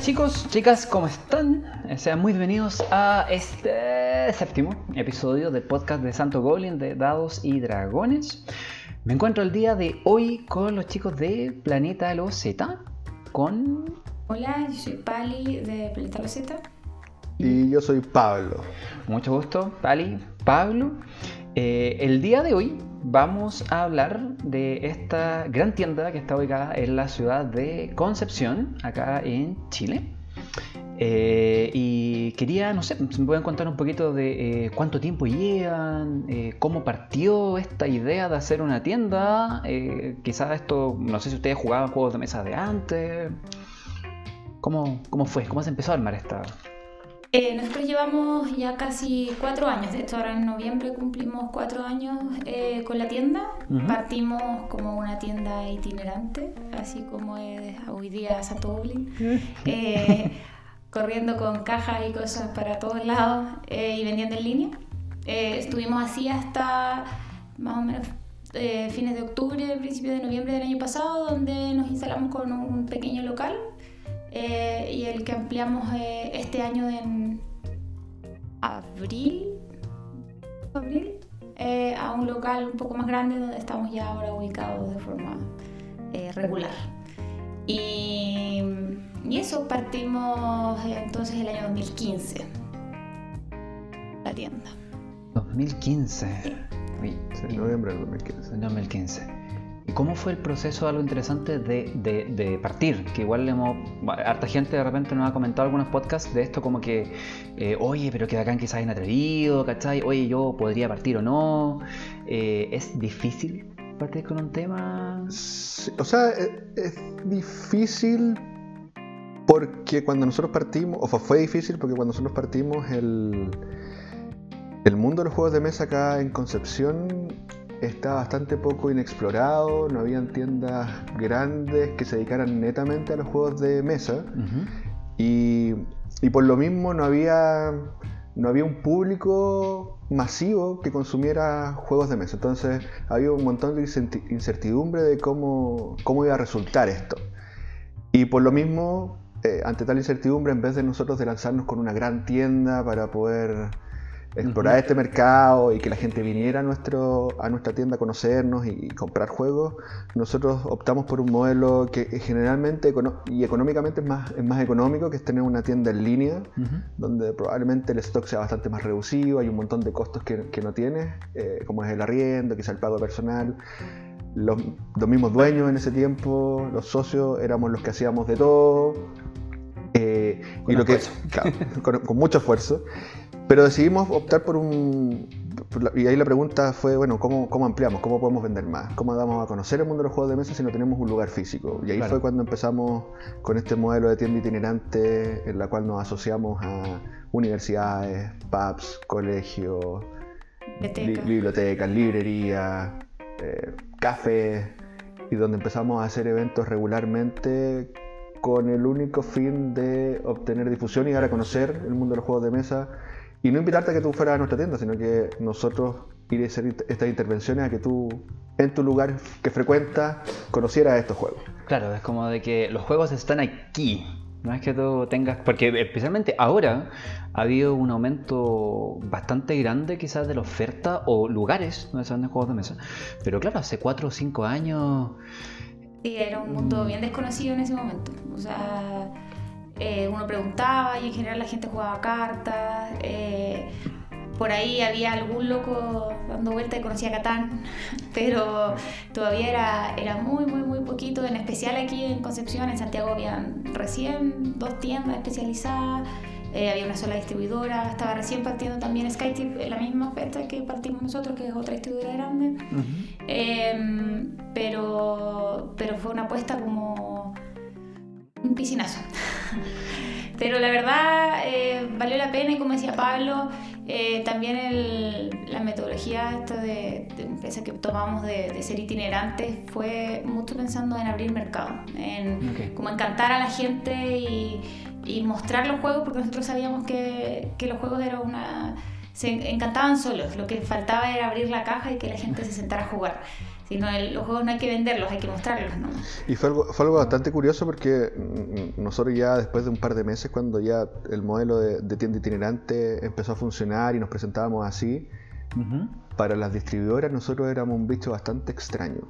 Chicos, chicas, ¿cómo están? Eh, Sean muy bienvenidos a este séptimo episodio del podcast de Santo Goblin de Dados y Dragones. Me encuentro el día de hoy con los chicos de Planeta Loseta, con... Hola, yo soy Pali de Planeta Roseta. Y yo soy Pablo. Mucho gusto, Pali, Pablo. Eh, el día de hoy vamos a hablar de esta gran tienda que está ubicada en la ciudad de Concepción, acá en Chile. Eh, y quería, no sé, me pueden contar un poquito de eh, cuánto tiempo llevan, cómo partió esta idea de hacer una tienda. Quizás esto, no sé si ustedes jugaban juegos de mesa de antes. ¿Cómo, cómo fue? ¿Cómo se empezó a armar esta? Eh, nosotros llevamos ya casi cuatro años, de hecho ahora en noviembre cumplimos cuatro años eh, con la tienda. Partimos como una tienda itinerante, así como es hoy día Santo eh, corriendo con cajas y cosas para todos lados y vendiendo en línea. Estuvimos así hasta más o menos fines de octubre, principio de noviembre del año pasado, donde nos instalamos con un pequeño local eh, y el que ampliamos eh, este año en abril, abril eh, a un local un poco más grande donde estamos ya ahora ubicados de forma eh, regular. Y, y eso partimos eh, entonces el año 2015, la tienda. 2015. Uy, En noviembre del 2015. En 2015. ¿Y cómo fue el proceso, algo interesante, de, partir? Que igual hemos, harta gente de repente nos ha comentado algunos podcasts de esto como que, eh, oye, pero que bacán que se hayan atrevido, ¿cachai? Oye, yo podría partir o no. Eh, ¿Es difícil partir con un tema? O sea, es, es difícil porque cuando nosotros partimos, o fue difícil porque cuando nosotros partimos, el, el mundo de los juegos de mesa acá en Concepción está bastante poco inexplorado, no habían tiendas grandes que se dedicaran netamente a los juegos de mesa. Y, y por lo mismo no había, no había un público masivo que consumiera juegos de mesa. Entonces había un montón de incertidumbre de cómo, cómo iba a resultar esto. Y por lo mismo, eh, ante tal incertidumbre, en vez de nosotros de lanzarnos con una gran tienda para poder explorar este mercado y que la gente viniera a, nuestro, a nuestra tienda a conocernos y, y comprar juegos, nosotros optamos por un modelo que generalmente y económicamente es más, es más económico, que es tener una tienda en línea, donde probablemente el stock sea bastante más reducido, hay un montón de costos que, que no tienes, eh, como es el arriendo, quizá el pago personal. Los, los mismos dueños en ese tiempo, los socios, éramos los que hacíamos de todo. eh, Con y lo que, esfuerzo. claro, con, con mucho esfuerzo. Pero decidimos optar por un... por la- Y ahí la pregunta fue, bueno, ¿cómo, ¿cómo ampliamos? ¿Cómo podemos vender más? ¿Cómo damos a conocer el mundo de los juegos de mesa si no tenemos un lugar físico? Y ahí Claro. fue cuando empezamos con este modelo de tienda itinerante en la cual nos asociamos a universidades, pubs, colegios, Biblioteca. li- bibliotecas, librerías, eh, cafés, y donde empezamos a hacer eventos regularmente con el único fin de obtener difusión y dar a conocer el mundo de los juegos de mesa y no invitarte a que tú fueras a nuestra tienda, sino que nosotros ir a hacer estas intervenciones a que tú en tu lugar que frecuentas conocieras estos juegos. Claro, es como de que los juegos están aquí. No es que tú tengas. Porque especialmente ahora ha habido un aumento bastante grande, quizás, de la oferta o lugares donde se venden juegos de mesa. Pero claro, hace 4 o 5 años. Sí, era un mundo bien desconocido en ese momento. O sea, eh, uno preguntaba y en general la gente jugaba cartas. eh, por ahí había algún loco dando vuelta y conocía Catán, pero todavía era, era muy, muy, muy poquito. En especial aquí en Concepción, en Santiago, habían recién dos tiendas especializadas. eh, había una sola distribuidora, estaba recién partiendo también SkyTip en la misma fecha que partimos nosotros, que es otra distribuidora grande. Em, pero, pero fue una apuesta como un piscinazo. pero la verdad eh, valió la pena y como decía Pablo, eh, también el- la metodología de, de empresa que tomamos de, de ser itinerantes fue mucho pensando en abrir mercado, en como encantar a la gente y, y mostrar los juegos porque nosotros sabíamos que, que los juegos eran una se encantaban solos, lo que faltaba era abrir la caja y que la gente se sentara a jugar. Si no, el- los juegos no hay que venderlos, hay que mostrarlos, ¿no? Y fue algo, fue algo bastante curioso porque mm, nosotros ya después de un par de meses, cuando ya el modelo de, de tienda itinerante empezó a funcionar y nos presentábamos así, para las distribuidoras nosotros éramos un bicho bastante extraño.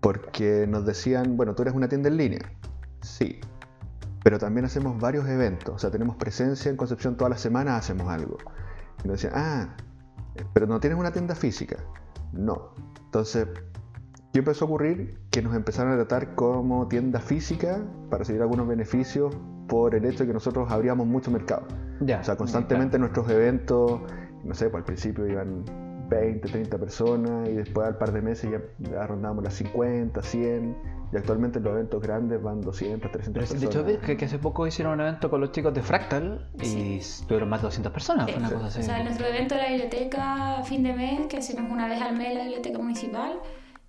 Porque nos decían, bueno, tú eres una tienda en línea. Sí. Pero también hacemos varios eventos. O sea, tenemos presencia en Concepción todas las semanas, hacemos algo. Y nos decían, ah, pero no tienes una tienda física. No. Entonces, ¿qué empezó a ocurrir? Que nos empezaron a tratar como tienda física para recibir algunos beneficios por el hecho de que nosotros abríamos mucho mercado. Ya. O sea, constantemente nuestros eventos, no sé, pues al principio iban 20, 30 personas y después al par de meses ya, ya rondábamos las 50, 100 y actualmente los eventos grandes van 200, 300 Pero, personas. de hecho, que, que hace poco hicieron un evento con los chicos de Fractal y tuvieron más de 200 personas. Fue una Sí. cosa así. O sea, nuestro evento de la biblioteca fin de mes, que hacemos una vez al mes en la biblioteca municipal,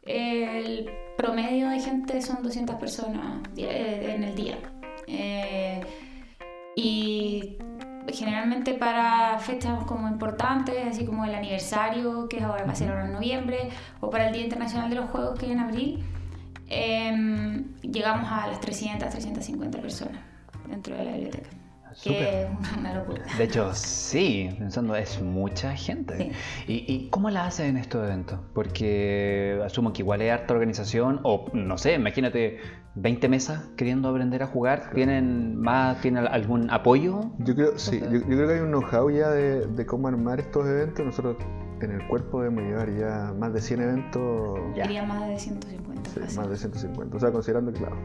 el promedio de gente son 200 personas eh, en el día. Eh, y generalmente para fechas como importantes, así como el aniversario, que ahora va a ser ahora en noviembre, o para el Día Internacional de los Juegos, que es en abril, em, llegamos a las 300, 350 personas dentro de la biblioteca. Que es una, una locura. De hecho, sí, pensando, es mucha gente. ¿Y, y cómo la hacen en estos eventos? Porque asumo que igual es harta organización, o no sé, imagínate 20 mesas queriendo aprender a jugar. ¿Tienen más, tienen algún apoyo? Yo creo, sí, yo, yo creo que hay un know-how ya de, de cómo armar estos eventos. Nosotros en el cuerpo debemos llevar ya más de 100 eventos. Ya. Diría más de 150. Sí, más de 150, o sea, considerando que, claro.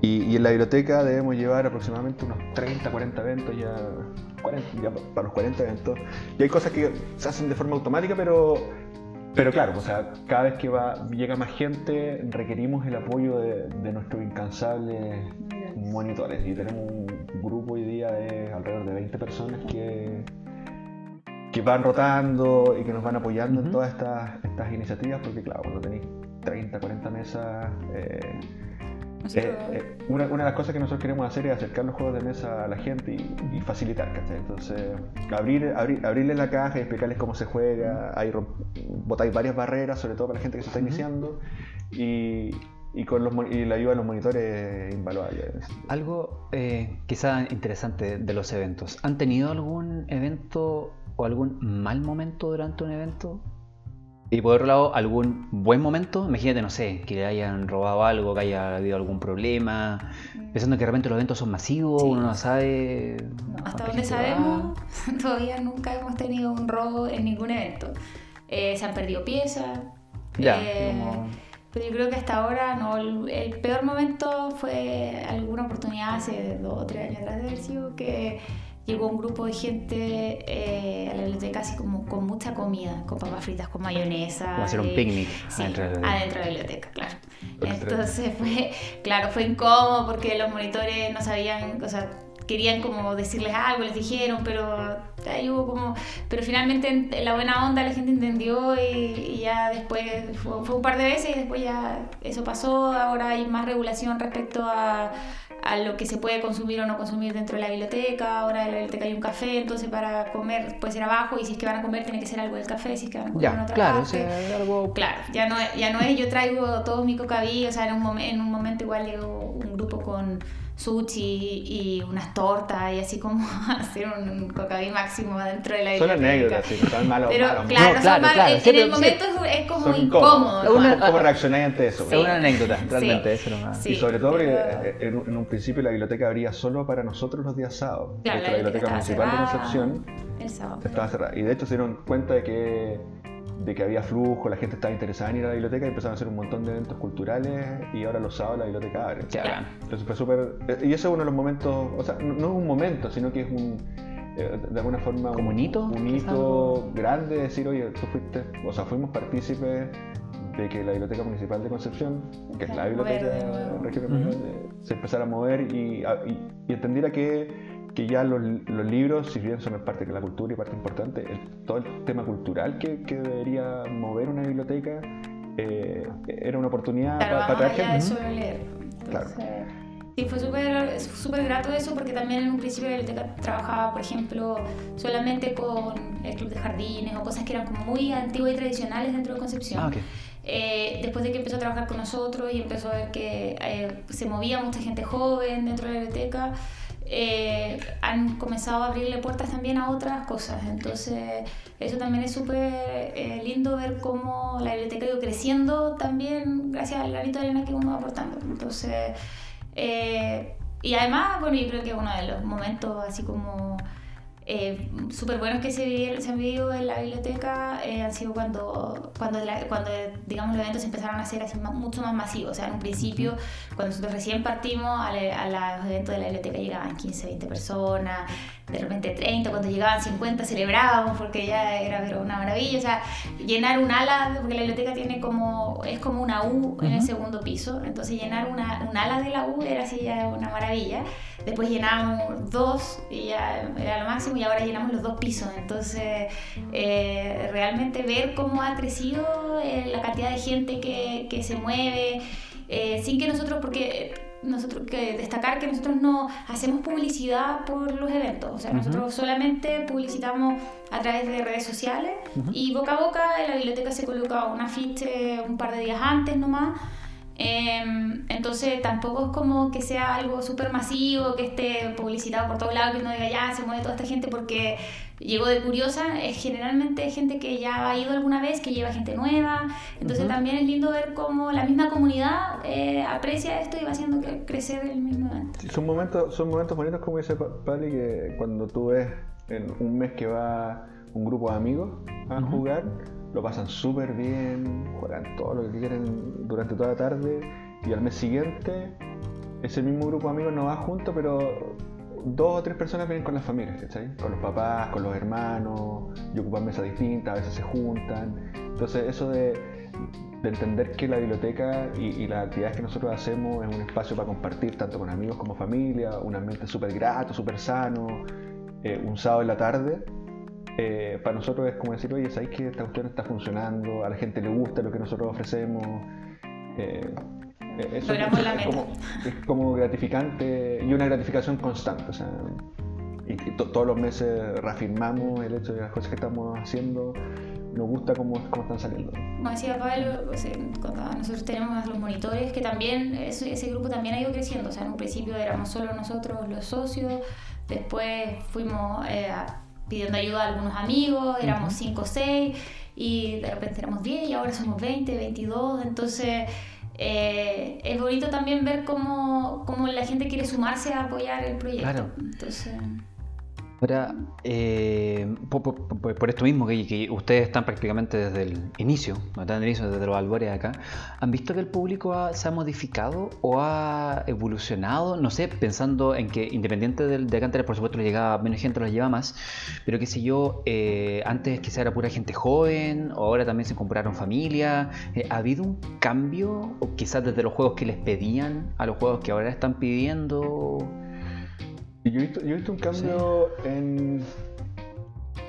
Y, y en la biblioteca debemos llevar aproximadamente unos 30, 40 eventos ya, 40, ya pa- para los 40 eventos. Y hay cosas que se hacen de forma automática, pero, pero claro, o sea, cada vez que va, llega más gente, requerimos el apoyo de, de nuestros incansables monitores. Y tenemos un grupo hoy día de alrededor de 20 personas que, que van rotando y que nos van apoyando en todas estas, estas iniciativas, porque claro, cuando tenéis 30, 40 mesas, eh, eh, eh, una, una de las cosas que nosotros queremos hacer es acercar los juegos de mesa a la gente y, y facilitar, ¿cachai? Entonces, abrir, abrir, abrirle la caja y explicarles cómo se juega, ahí rom- botáis varias barreras, sobre todo para la gente que se está iniciando, y, y con los, y la ayuda de los monitores es invaluable. Algo eh, quizá interesante de los eventos. ¿Han tenido algún evento o algún mal momento durante un evento? Y por otro lado, algún buen momento, imagínate, no sé, que le hayan robado algo, que haya habido algún problema, pensando que de repente los eventos son masivos, Sí. uno no sabe... No, hasta donde va. sabemos, todavía nunca hemos tenido un robo en ningún evento. Eh, se han perdido piezas. Ya, eh, como- Pero yo creo que hasta ahora no. El, el peor momento fue alguna oportunidad hace dos o tres años atrás de haber sido que llegó un grupo de gente eh, a la biblioteca así como con mucha comida, con papas fritas, con mayonesa. Como hacer un eh, picnic Sí, adentro de la- adentro de la biblioteca, claro. Entonces fue, claro, fue incómodo porque los monitores no sabían, o sea, querían como decirles algo, les dijeron, pero ahí hubo como, pero finalmente en en la buena onda la gente entendió y, y ya después fue, fue un par de veces y después ya eso pasó, ahora hay más regulación respecto a, a lo que se puede consumir o no consumir dentro de la biblioteca, ahora en la biblioteca hay un café, entonces para comer puede ser abajo y si es que van a comer tiene que ser algo del café, si es que van a comer en Ya, otra claro, o parte. sea, es algo... Claro, ya no, es- ya no es yo traigo todo mi cocaví, o sea, en un, momen- en un momento igual llegó un grupo con sushi y unas tortas y así como hacer un cocaví máximo dentro de la Son biblioteca. anécdotas, sí, son malos. Pero malos- claro, No, son claro, mal- claro, en, en siempre- el momento es, es como son incómodo. Es una- ¿Cómo, cómo reaccionáis ante eso? Es una anécdota, realmente, Sí. eso nomás. Sí. y sobre todo porque pero- eh, en, en un principio la biblioteca abría solo para nosotros los días sábados. Claro, De hecho, la biblioteca municipal de estaba Concepción El sábado. estaba cerrada. Y de hecho se dieron cuenta de que, de que había flujo, la gente estaba interesada en ir a la biblioteca y empezaron a hacer un montón de eventos culturales y ahora los sábados la biblioteca abre. Qué bacán. Entonces fue súper... eh, Y eso es uno de los momentos, o sea, no, no es un momento, sino que es un... eh, De alguna forma... ¿Como un hito? Un grande, decir, oye, tú fuiste... O sea, fuimos partícipes de que la Biblioteca Municipal de Concepción, que es la de biblioteca regional, Ujú. eh, se empezara a mover y, a- y- y entendiera que, que ya los, los libros, si bien son parte de la cultura y parte importante, el- todo el tema cultural que, que debería mover una biblioteca eh, era una oportunidad Claro, para vamos traer gente. solo leer. Claro. Entonces, Sí, fue súper súper grato eso porque también en un principio la biblioteca trabajaba, por ejemplo, solamente con el club de jardines o cosas que eran como muy antiguas y tradicionales dentro de Concepción. Ah, ok. eh, después de que empezó a trabajar con nosotros y empezó a ver que eh, se movía mucha gente joven dentro de la biblioteca, eh, han comenzado a abrirle puertas también a otras cosas. Entonces, eso también es súper lindo ver cómo la biblioteca ha ido creciendo también gracias al granito de arena que uno va aportando. Entonces, y además, bueno, yo creo que uno de los momentos así como eh, súper buenos que se, se, han vivido en la biblioteca eh, han sido cuando, cuando, cuando digamos, los eventos empezaron a ser así mucho más masivos. O sea, en un principio, cuando nosotros recién partimos a, a los eventos de la biblioteca llegaban 15, 20 personas, de repente 30, cuando llegaban 50 celebrábamos porque ya era pero una maravilla. O sea, llenar un ala, porque la biblioteca tiene como, es como una U en el segundo piso, entonces llenar una, un ala de la U era así ya una maravilla. Después llenamos dos y ya era lo máximo y ahora llenamos los dos pisos. Entonces, eh, realmente ver cómo ha crecido eh, la cantidad de gente que, que se mueve, eh, sin que nosotros, porque nosotros que destacar que nosotros no hacemos publicidad por los eventos, o sea, nosotros solamente publicitamos a través de redes sociales y boca a boca en la biblioteca se coloca un afiche un par de días antes nomás Em, entonces tampoco es como que sea algo súper masivo, que esté publicitado por todos lados, que uno diga ya se mueve toda esta gente porque llegó de curiosa. Es generalmente gente que ya ha ido alguna vez, que lleva gente nueva. Entonces también es lindo ver cómo la misma comunidad eh, aprecia esto y va haciendo crecer el mismo evento. son, momentos, son momentos bonitos, como dice Pali, que cuando tú ves en un mes que va un grupo de amigos a jugar lo pasan súper bien, juegan todo lo que quieren durante toda la tarde y al mes siguiente ese mismo grupo de amigos no va junto, pero dos o tres personas vienen con las familias, ¿cachai? Con los papás, con los hermanos, y ocupan mesas distintas, a veces se juntan. Entonces eso de, entender que la biblioteca y, y, las actividades que nosotros hacemos es un espacio para compartir tanto con amigos como familia, un ambiente súper grato, súper sano, eh, un sábado en la tarde, eh, para nosotros es como decir, oye, ¿sabéis que esta cuestión está funcionando? A la gente le gusta lo que nosotros ofrecemos. Eh, eh eso, es, como, es, como, gratificante y una gratificación constante. O sea, y, todos los meses reafirmamos el hecho de las cosas que estamos haciendo nos gusta cómo, cómo están saliendo. Como decía Pablo, nosotros tenemos los monitores, que también ese, ese, grupo también ha ido creciendo. O sea, en un principio éramos solo nosotros los socios, después fuimos eh, a pidiendo ayuda a algunos amigos, éramos 5 o 6 y de repente éramos 10 y ahora somos 20, 22, entonces eh, es bonito también ver cómo, cómo, la gente quiere sumarse a apoyar el proyecto. Claro. Entonces... Ahora, eh, por, esto mismo, que, ustedes están prácticamente desde el inicio, desde el inicio, desde los albores acá, ¿han visto que el público se ha modificado o ha evolucionado? No sé, pensando en que independiente del, de antes, por supuesto, le llegaba menos gente, lo lleva más, pero qué sé yo, eh, antes quizá era pura gente joven, o ahora también se compraron familia. Eh, ¿Ha habido un cambio, o quizás desde los juegos que les pedían a los juegos que ahora están pidiendo? Yo he visto, un cambio en.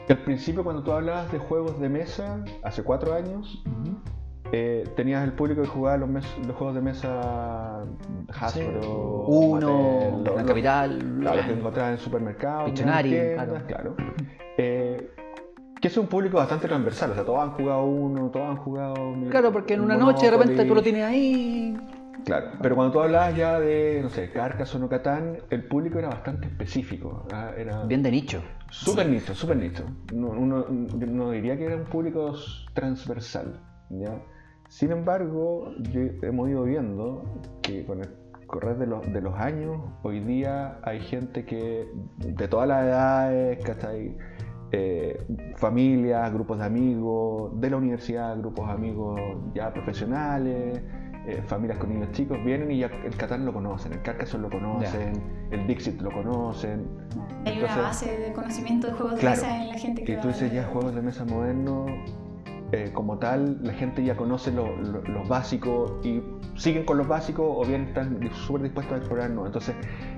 al principio, cuando tú hablabas de juegos de mesa, hace cuatro años, eh, tenías el público que jugaba los, los juegos de mesa Hasbro, Uno, la capital, claro, que encontrabas en supermercados, Pictionary, claro. Eh, que es un público bastante transversal, o sea, todos han jugado uno, todos han jugado. Claro, porque en una noche de repente tú lo tienes ahí. Claro, pero cuando tú hablabas ya de, no sé, Carcassonne o Catán, el público era bastante específico. Era Bien de nicho. Súper nicho, súper nicho. No, uno, no diría que era un público transversal. ¿ya? Sin embargo, hemos ido viendo que con el correr de los, de los años, hoy día hay gente que de todas las edades, ¿cachai? Eh, familias, grupos de amigos, de la universidad, grupos de amigos ya profesionales, eh, familias con niños chicos vienen y ya el Catán lo conocen, el Carcassonne lo conocen, el Dixit lo conocen. Hay una base de conocimiento de juegos de mesa en la gente que. Y tú dices ya juegos de mesa modernos, eh, como tal, la gente ya conoce los básicos y siguen con los básicos o bien están súper dispuestos a explorar nuevos. Entonces,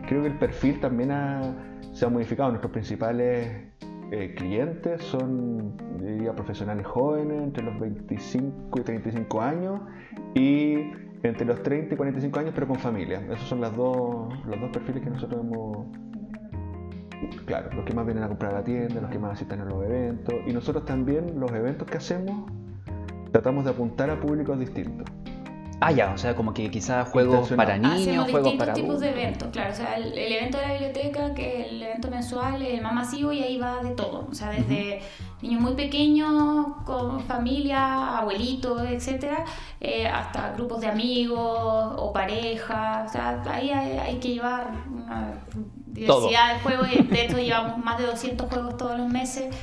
creo que el perfil también se ha modificado. Nuestros principales eh, clientes son, diría, profesionales jóvenes, entre los 25 y 35 años, y entre los 30 y 45 años, pero con familia. Esos son las dos, los dos perfiles que nosotros hemos. Claro, los que más vienen a comprar la tienda, los que más asisten a los eventos. Y nosotros también, los eventos que hacemos, tratamos de apuntar a públicos distintos. Ah, ya, o sea, como que quizás juegos para niños, Hacemos juegos distintos para tipos de eventos, claro. O sea, el, el evento de la biblioteca, que es el evento mensual, es el más masivo y ahí va de todo. O sea, desde niños muy pequeños, con familia, abuelitos, etcétera, eh, hasta grupos de amigos o parejas. O sea, ahí hay, hay que llevar una diversidad de juegos. y De hecho, llevamos más de 200 juegos todos los meses.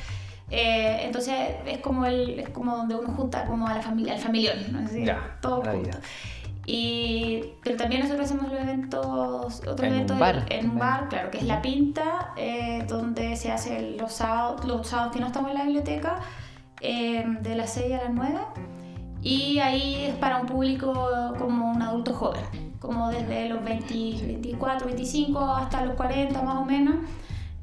Eh, entonces es como el es como donde uno junta como a la familia al familión ¿no? Así, Ya, todo junto y pero también nosotros hacemos los eventos otros En un eventos bar en un también. bar claro que es la pinta eh, donde se hace los sábados los sábados que no estamos en la biblioteca eh, de las 6 a las 9 y ahí es para un público como un adulto joven como desde los 20, 24 25 hasta los 40 más o menos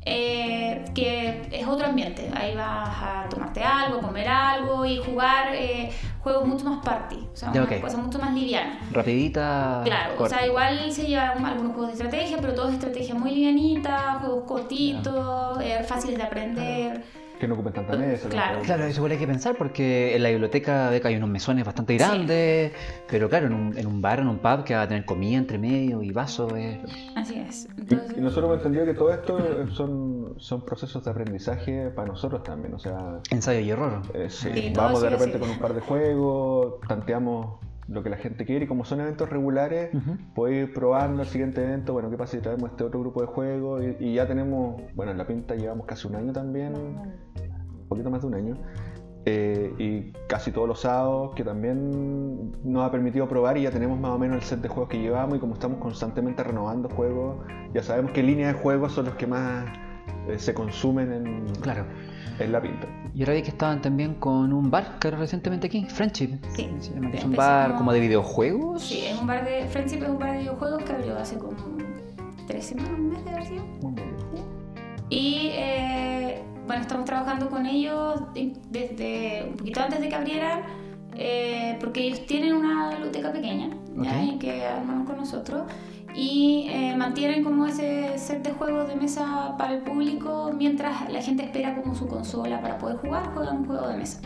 eh, que es otro ambiente. Ahí vas a tomarte algo, comer algo y jugar eh, juegos mucho más party, o sea, una ok. cosa mucho más liviana. Rapidita. Claro, o sea, igual se llevan algunos juegos de estrategia, pero todos estrategia muy livianita, juegos cortitos, eh, fáciles de aprender. Que no ocupen tanta mesa. Claro. Claro, eso igual hay que pensar porque en la biblioteca de que hay unos mesones bastante Sí. grandes, pero claro, en un, en un bar, en un pub que va a tener comida entre medio y vasos, Así es. Y, Entonces, y nosotros hemos entendido que todo esto eh, son, son procesos de aprendizaje para nosotros también. O sea, ensayo y error. eh, sí, Sí, vamos de repente con un par de juegos, tanteamos lo que la gente quiere y como son eventos regulares, Ujú. puedes ir probando el siguiente evento, bueno, ¿qué pasa si traemos este otro grupo de juegos? Y, y ya tenemos, bueno, en la pinta llevamos casi un año también, un poquito más de un año. eh, y casi todos los sábados que también nos ha permitido probar y ya tenemos más o menos el set de juegos que llevamos y como estamos constantemente renovando juegos, ya sabemos qué líneas de juegos son los que más eh, se consumen en, Claro. en la pinta. Y ahora vi que estaban también con un bar que era recientemente aquí, Friendship. Sí. Se llama, que es un bar como de videojuegos. sí, es un bar de. Friendship es un bar de videojuegos que abrió hace como tres semanas, un mes de haber sido. Y eh, bueno, estamos trabajando con ellos de- desde un poquito antes de que abrieran, eh, porque ellos tienen una biblioteca pequeña ¿ya? Ok. y que armaron con nosotros y eh, mantienen como ese set de juegos de mesa para el público mientras la gente espera como su consola para poder jugar, juegan un juego de mesa.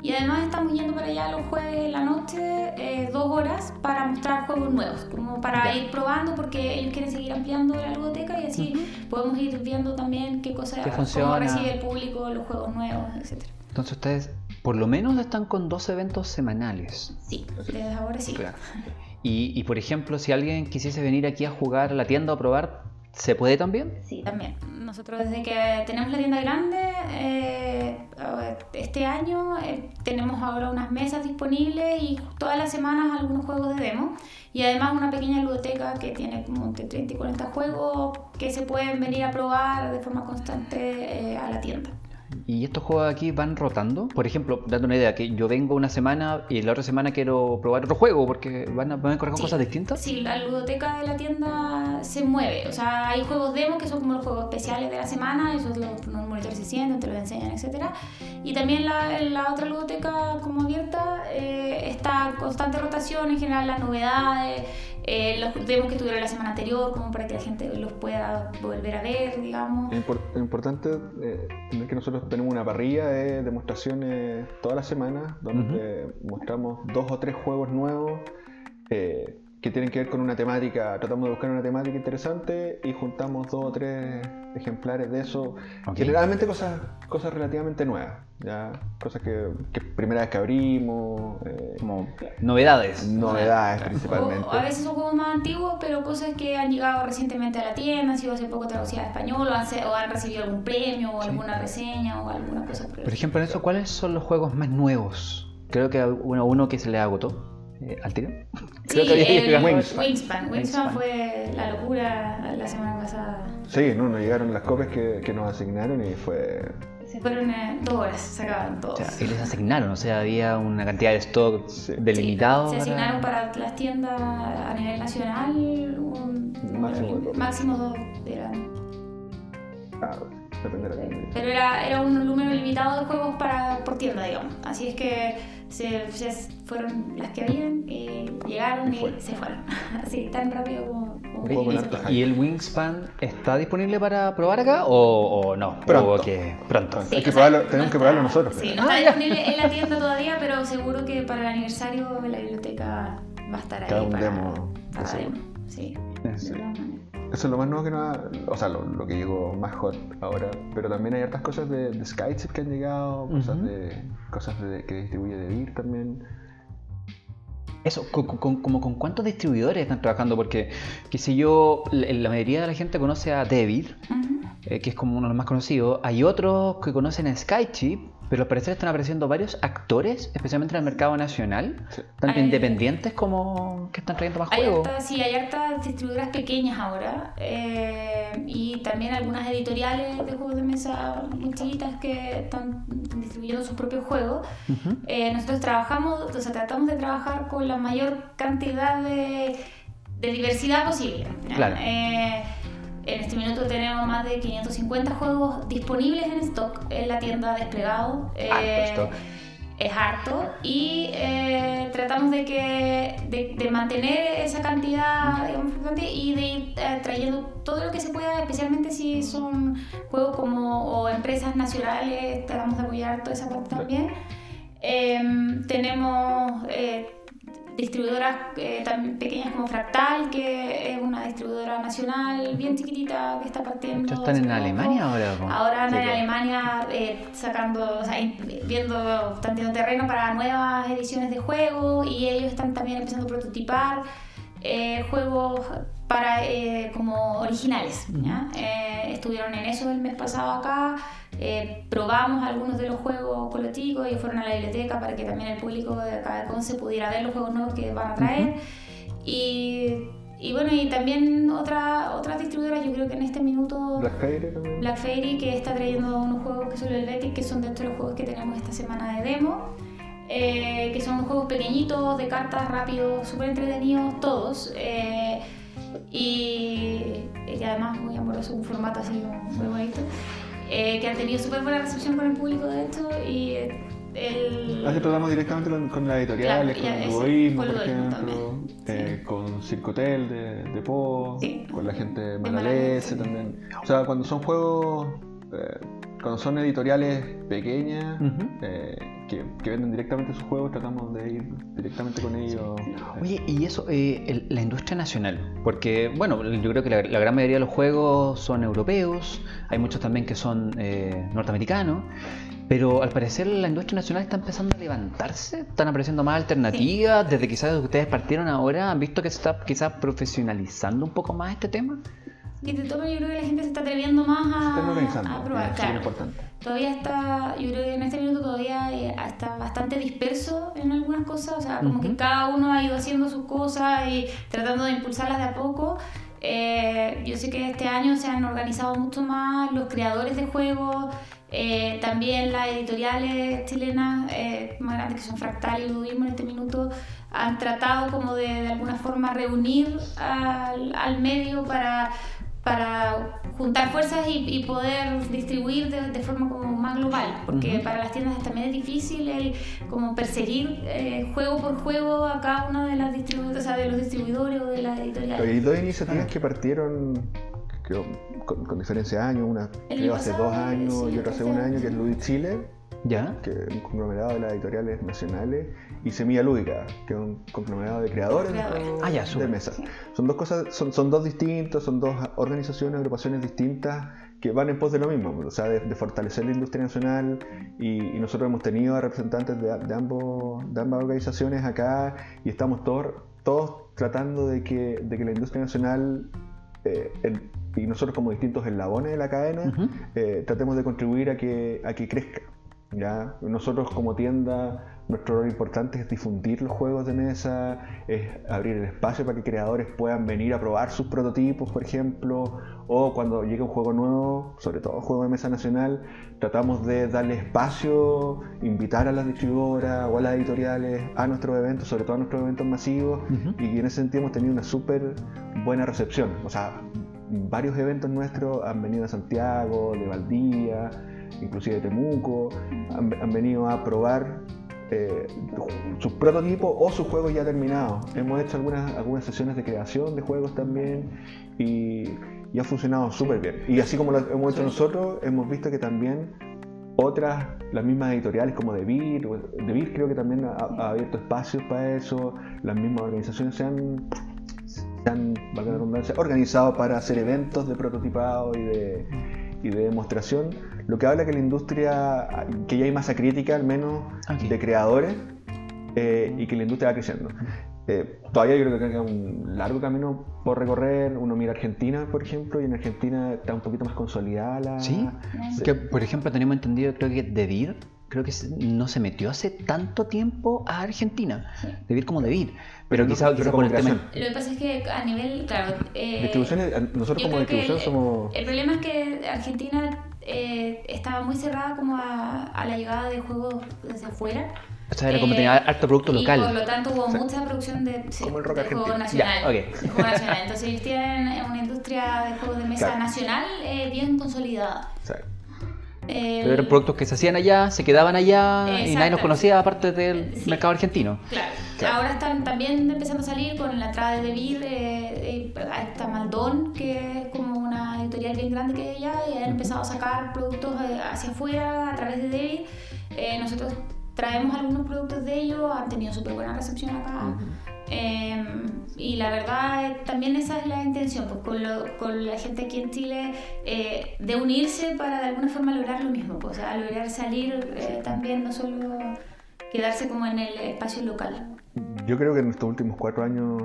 Y además estamos yendo para allá los jueves en la noche, eh, dos horas, para mostrar juegos nuevos, como para Ya. ir probando, porque ellos quieren seguir ampliando la biblioteca y así podemos ir viendo también qué cosas, cómo recibe el público los juegos nuevos, etc. Entonces ustedes por lo menos están con dos eventos semanales. Sí, desde ahora sí. Claro. Y, y, por ejemplo, si alguien quisiese venir aquí a jugar a la tienda o a probar, ¿se puede también? Sí, también. Nosotros desde que tenemos la tienda grande, eh, este año eh, tenemos ahora unas mesas disponibles y todas las semanas algunos juegos de demo. Y además una pequeña ludoteca que tiene como entre 30 y 40 juegos que se pueden venir a probar de forma constante eh, a la tienda. Y estos juegos aquí van rotando. Por ejemplo, dando una idea, que yo vengo una semana y la otra semana quiero probar otro juego porque van a, van a correr Sí. cosas distintas. Sí, la ludoteca de la tienda se mueve. O sea, hay juegos demo que son como los juegos especiales de la semana, esos los, los monitores se sientan, te los enseñan, etc. Y también la, la otra ludoteca constante rotación, en general las novedades, eh, los demos que tuvieron la semana anterior, como para que la gente los pueda volver a ver, digamos. Es impor- es importante eh, entender que nosotros tenemos una parrilla de demostraciones todas las semanas donde mostramos dos o tres juegos nuevos eh, que tienen que ver con una temática. Tratamos de buscar una temática interesante y juntamos dos o tres ejemplares de eso. Ok. Generalmente cosas, cosas relativamente nuevas, ¿ya? cosas que, que primera vez que abrimos, eh, Como novedades. novedades O, principalmente. o a veces son juegos más antiguos, pero cosas que han llegado recientemente a la tienda, han sido hace poco traducidas a español, o han, o han recibido algún premio, o Sí. alguna reseña, o alguna cosa por Por ejemplo, en eso, ¿cuáles son los juegos más nuevos? Creo que uno, uno que se le agotó. Eh, ¿Al tiro? Creo Sí, que había el llegado- Wingspan. Wingspan. Wingspan. fue la locura la semana pasada. Sí, no, nos llegaron las copias que, que nos asignaron y fue Se fueron eh, dos horas, se acabaron O todos. sea, y les asignaron, o sea, había una cantidad de stock Sí. delimitado. Se para- asignaron para las tiendas a nivel nacional un Máximo de dos. máximo dos eran. Ah, depende de la tienda. Pero era, era un número limitado de juegos para, por tienda, digamos. Así es que se, se fueron las que habían, y llegaron Y y, fue. se fueron. Así tan rápido como, como Y- harto hype. ¿Y el Wingspan está disponible para probar acá o, o no? Pronto. ¿O que pronto? Hay que probarlo- tenemos que probarlo nosotros, Sí, no Ah, está ya. disponible en la tienda todavía, pero seguro que para el aniversario de la biblioteca va a estar ahí. Cada un para, demo, para demo, Sí. Sí. de todas maneras. Eso es lo más nuevo que no ha, o sea, lo, lo que llegó más hot ahora. Pero también hay hartas cosas de, de SkyChip que han llegado, cosas de cosas de, que distribuye DeVir también. Eso, con, con- como con cuántos distribuidores están trabajando, porque, qué sé yo, la, la mayoría de la gente conoce a David, eh, que es como uno de los más conocidos. Hay otros que conocen a Skychip, pero al parecer están apareciendo varios actores, especialmente en el mercado nacional, Sí. tanto Hay- independientes como que están trayendo más juegos. sí, hay hartas distribuidoras pequeñas ahora eh, y también algunas editoriales de juegos de mesa muy chiquitas que están distribuyendo sus propios juegos. Eh, nosotros trabajamos, o sea, tratamos de trabajar con la mayor cantidad de, de diversidad posible. Claro. Eh, en este minuto tenemos más de 550 juegos disponibles en stock en la tienda desplegado. Eh, Harto stock. es harto y eh, tratamos de que de, de mantener esa cantidad digamos, y de ir eh, trayendo todo lo que se pueda especialmente si son juegos como o empresas nacionales tratamos de apoyar toda esa parte también Em, tenemos eh, distribuidoras eh, también pequeñas como Fractal que es una distribuidora nacional bien chiquitita que está partiendo ¿Ya están en. Alemania ahora? po? Ahora andan Sí, en. Alemania eh, sacando, o sea, viendo, están teniendo terreno para nuevas ediciones de juegos y ellos están también empezando a prototipar eh, juegos para eh, como originales. ¿ya? Eh, estuvieron en eso el mes pasado acá, eh, probamos algunos de los juegos con los chicos, ellos fueron a la biblioteca para que también el público de acá de Conce pudiera ver los juegos nuevos que van a traer. y, y bueno, y también otra, otras distribuidoras, yo creo que en este minuto... Black Fairy también. Black Fairy que está trayendo unos juegos que son el Helvetic, que son dentro de los juegos que tenemos esta semana de demo, eh, que son unos juegos pequeñitos, de cartas, rápidos, súper entretenidos todos. eh, y, y además muy amoroso, un formato así muy bonito, eh, que han tenido súper buena recepción con el público de esto y el... Así tratamos directamente con, con las editoriales, Claro, con ese, Ludoísmo, por ejemplo, eh, con Circotel de, de Po, Sí. con la gente de Malalese. también. O sea, cuando son juegos, eh, cuando son editoriales pequeñas eh, que, que venden directamente sus juegos, tratamos de ir directamente con ellos. Oye, y eso, eh, el- la industria nacional, porque, bueno, yo creo que la, la gran mayoría de los juegos son europeos, hay muchos también que son eh, norteamericanos, pero al parecer la industria nacional está empezando a levantarse, están apareciendo más alternativas, desde quizás desde que ustedes partieron ahora, han visto que se está quizás profesionalizando un poco más este tema. Y de todo yo creo que la gente se está atreviendo más a, a probar. claro. Todavía está, yo creo que en este minuto todavía eh, está bastante disperso en algunas cosas, o sea, como Ujú. que cada uno ha ido haciendo sus cosas y tratando de impulsarlas de a poco. Eh, yo sé que este año se han organizado mucho más los creadores de juegos, eh, también las editoriales chilenas eh, más grandes que son Fractal y Ludismo en este minuto han tratado como de, de alguna forma reunir al, al medio para, para juntar fuerzas y, y poder distribuir de, de forma como más global, porque para las tiendas también es difícil el como perseguir eh, juego por juego a cada una de las distribuidoras, o sea, de los distribuidores o de las editoriales. Hay dos iniciativas que partieron creo, con, con diferencia de años, una creo hace dos años sí, y otra hace un año, que es. Ludit Chile, ¿Ya? que es un conglomerado de las editoriales nacionales, y Semilla Lúdica, que es un conglomerado de creadores de Ah, ya, de súper. mesa. Son dos cosas, son, son dos distintos, son dos organizaciones, agrupaciones distintas que van en pos de lo mismo, o sea, de, de fortalecer la industria nacional y, y nosotros hemos tenido a representantes de, de ambos, de ambas organizaciones acá y estamos todos, todos tratando de que, de que la industria nacional eh, en- y nosotros como distintos eslabones de la cadena eh, tratemos de contribuir a que, a que crezca. ¿Ya? Nosotros como tienda, nuestro rol importante es difundir los juegos de mesa, es abrir el espacio para que creadores puedan venir a probar sus prototipos, por ejemplo, o cuando llegue un juego nuevo, sobre todo un juego de mesa nacional, tratamos de darle espacio, invitar a las distribuidoras o a las editoriales a nuestros eventos, sobre todo a nuestros eventos masivos, y en ese sentido hemos tenido una súper buena recepción. O sea, varios eventos nuestros han venido a Santiago, de Valdivia, inclusive de Temuco, han, han venido a probar eh, sus prototipos o sus juegos ya terminados. Hemos hecho algunas, algunas sesiones de creación de juegos también y, y ha funcionado súper bien. Y así como lo hemos hecho nosotros, hemos visto que también otras, las mismas editoriales como DeVir creo que también ha, ha abierto espacios para eso, las mismas organizaciones se han, se han valga la redundancia, organizado para hacer eventos de prototipado y de, y de demostración, lo que habla que la industria, que ya hay masa crítica al menos Ok. de creadores eh, y que la industria va creciendo. Eh, todavía yo creo que queda un largo camino por recorrer. Uno mira Argentina, por ejemplo, y en Argentina está un poquito más consolidada la... ¿Sí? Sí. Que, por ejemplo, tenemos entendido, creo que DeVir, creo que no se metió hace tanto tiempo a Argentina. Sí. DeVir como DeVir. Pero, no- quizá, pero quizá por el tema... Lo que pasa es que a nivel, claro. eh, Distribuciones, nosotros como distribución el- somos... El problema es que Argentina eh, estaba muy cerrada como a, a la llegada de juegos desde afuera. O sea, era como Eh, tenía harto producto y local. por lo tanto hubo Sí. mucha producción de, sí, Como el rock de juego nacional. Ya, ok. de juego nacional. Entonces ellos tienen una industria de juegos de mesa Claro. nacional eh, bien consolidada. o sea, El- Pero eran productos que se hacían allá, se quedaban allá y nadie los Exacto. conocía aparte del Sí. mercado argentino. Claro. Claro. Ahora están también empezando a salir con la entrada de DeVir, eh, eh, está Maldón, que es como una editorial bien grande que hay allá, y han empezado a sacar productos eh, hacia afuera a través de DeVir. Eh, nosotros traemos algunos productos de ellos, han tenido súper buena recepción acá. Eh, y la verdad, eh, también esa es la intención, pues con, lo- con la gente aquí en Chile, eh, de unirse para de alguna forma lograr lo mismo, pues, o sea, lograr salir eh, también, no solo quedarse como en el espacio local. Yo creo que en estos últimos cuatro años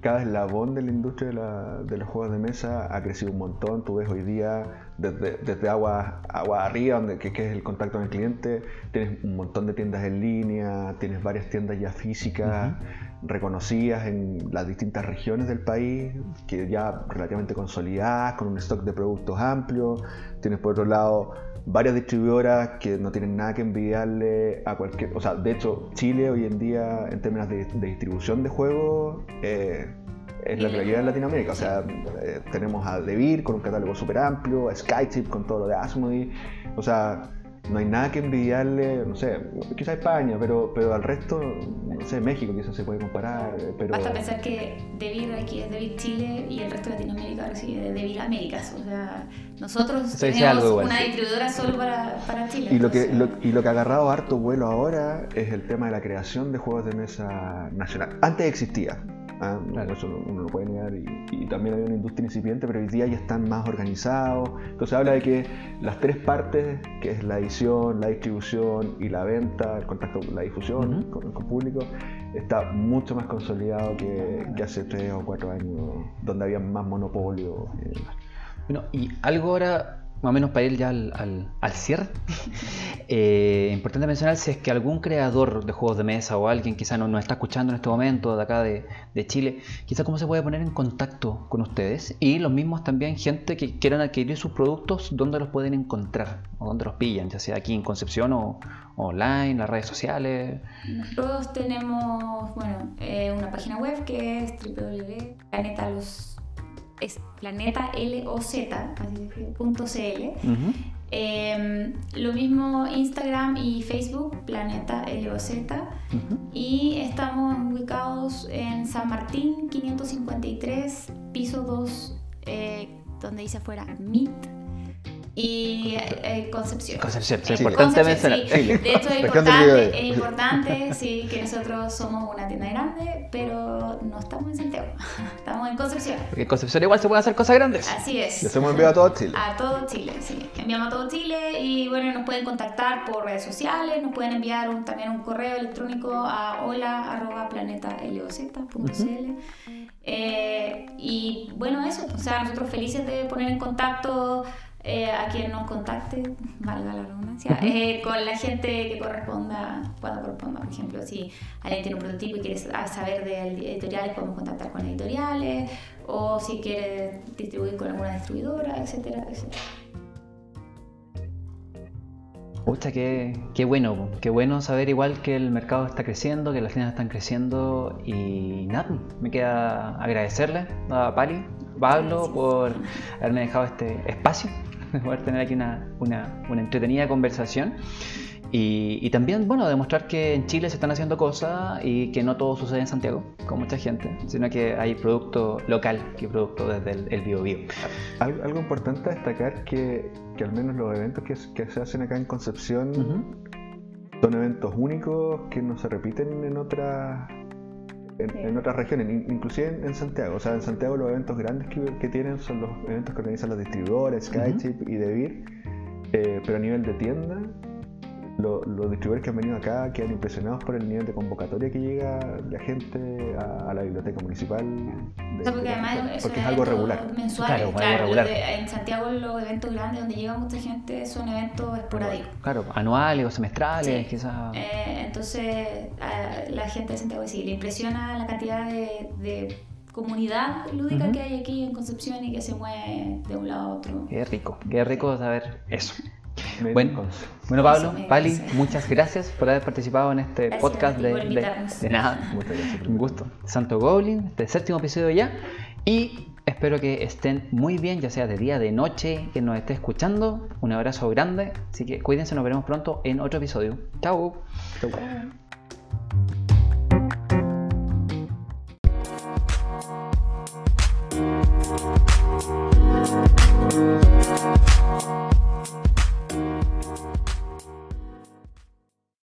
cada eslabón de la industria de, la- de los juegos de mesa ha crecido un montón. Tú ves hoy día desde, desde agua, agua arriba, donde, que, que es el contacto con el cliente, tienes un montón de tiendas en línea, tienes varias tiendas ya físicas reconocidas en las distintas regiones del país, que ya relativamente consolidadas, con un stock de productos amplio. Tienes por otro lado varias distribuidoras que no tienen nada que envidiarle a cualquier... O sea, de hecho, Chile hoy en día, en términos de, distribución de juegos, eh, es la prioridad en Latinoamérica. O sea, eh, tenemos a DeVir con un catálogo súper amplio, a Skychip con todo lo de Asmodee. O sea, no hay nada que envidiarle, no sé, quizá España, pero, pero al resto, no sé, México quizás se puede comparar, eh, pero... Basta pensar que DeVir aquí es DeVir Chile y el resto de Latinoamérica recibe de DeVir Américas. O sea, nosotros dice tenemos algo una distribuidora solo para, para Chile. Y lo, que, lo- y lo que ha agarrado harto vuelo ahora es el tema de la creación de juegos de mesa nacional. Antes existía, ¿ah? Claro. eso uno lo puede negar, y, y también había una industria incipiente, pero hoy día ya están más organizados. Entonces habla de que las tres partes, que es la edición, la distribución y la venta, el contacto, la difusión con, con público, está mucho más consolidado que, que hace tres o cuatro años, donde había más monopolio. eh, Bueno, y algo ahora, más o menos para ir ya al, al- al cierre, eh, importante mencionar si es que algún creador de juegos de mesa o alguien quizá no nos está escuchando en este momento de acá de, de Chile, quizá cómo se puede poner en contacto con ustedes. Y los mismos también gente que quieran adquirir sus productos, dónde los pueden encontrar o dónde los pillan, ya sea aquí en Concepción o, o online, las redes sociales. Nosotros tenemos, bueno, eh, una página web que es www.planetalos es planetaloz, así que punto .cl. Ujú. Eh, lo mismo Instagram y Facebook, Planeta LOZ. Y estamos ubicados en San Martín 553, piso 2, eh, donde dice afuera MIT. Y eh, Concepción. Concepción, es Eh, importante Concepción, mencionar. sí. De hecho, es importante, es importante sí, que nosotros somos una tienda grande, pero no estamos en Santiago, estamos en Concepción. Porque en Concepción igual se pueden hacer cosas grandes. Así es. Y hacemos envío a todo Chile. A todo Chile, sí. Enviamos a todo Chile y bueno, nos pueden contactar por redes sociales, nos pueden enviar un- también un correo electrónico a hola.planetaloz.cl. Eh, y bueno, eso, o sea, nosotros felices de poner en contacto eh, a quien nos contacte, valga la redundancia, eh, con la gente que corresponda, cuando corresponda, por ejemplo, si alguien tiene un prototipo y quiere sa- saber de editoriales, podemos contactar con editoriales, o si quiere distribuir con alguna distribuidora, etcétera, etcétera. Pucha, qué, qué bueno, qué bueno saber igual que el mercado está creciendo, que las tiendas están creciendo y nada, me queda agradecerle a Pali, Pablo, Gracias. por haberme dejado este espacio poder tener aquí una, una, una entretenida conversación. Y, y, también, bueno, demostrar que en Chile se están haciendo cosas y que no todo sucede en Santiago, con mucha gente, sino que hay producto local que producto desde el, el bio, bio. Algo, algo importante a destacar que, que al menos los eventos que, que, se hacen acá en Concepción uh -huh. son eventos únicos que no se repiten en otras en, en, otras regiones, inclusive en, en, Santiago. O sea, en Santiago los eventos grandes que, que tienen son los eventos que organizan los distribuidores, Skychip uh -huh. y Devir, eh, pero a nivel de tienda los, los, distribuidores que han venido acá quedan impresionados por el nivel de convocatoria que llega la gente a, a la biblioteca municipal. De, porque de además es porque es algo regular. Claro, claro algo regular. De, en Santiago los eventos grandes donde llega mucha gente son eventos esporádicos. Claro, anuales o semestrales, sí. quizás. Eh, entonces a la gente de Santiago sí le impresiona la cantidad de, de comunidad lúdica uh -huh. que hay aquí en Concepción y que se mueve de un lado a otro. Qué rico, qué rico saber eso. Bueno, bueno Pablo, Pali, muchas gracias por haber participado en este podcast de, de, de, nada. Un gusto. Santo Goblin, este séptimo episodio ya. Y espero que estén muy bien, ya sea de día, de noche, que nos esté escuchando. Un abrazo grande. Así que cuídense, nos veremos pronto en otro episodio. Chao. Chau.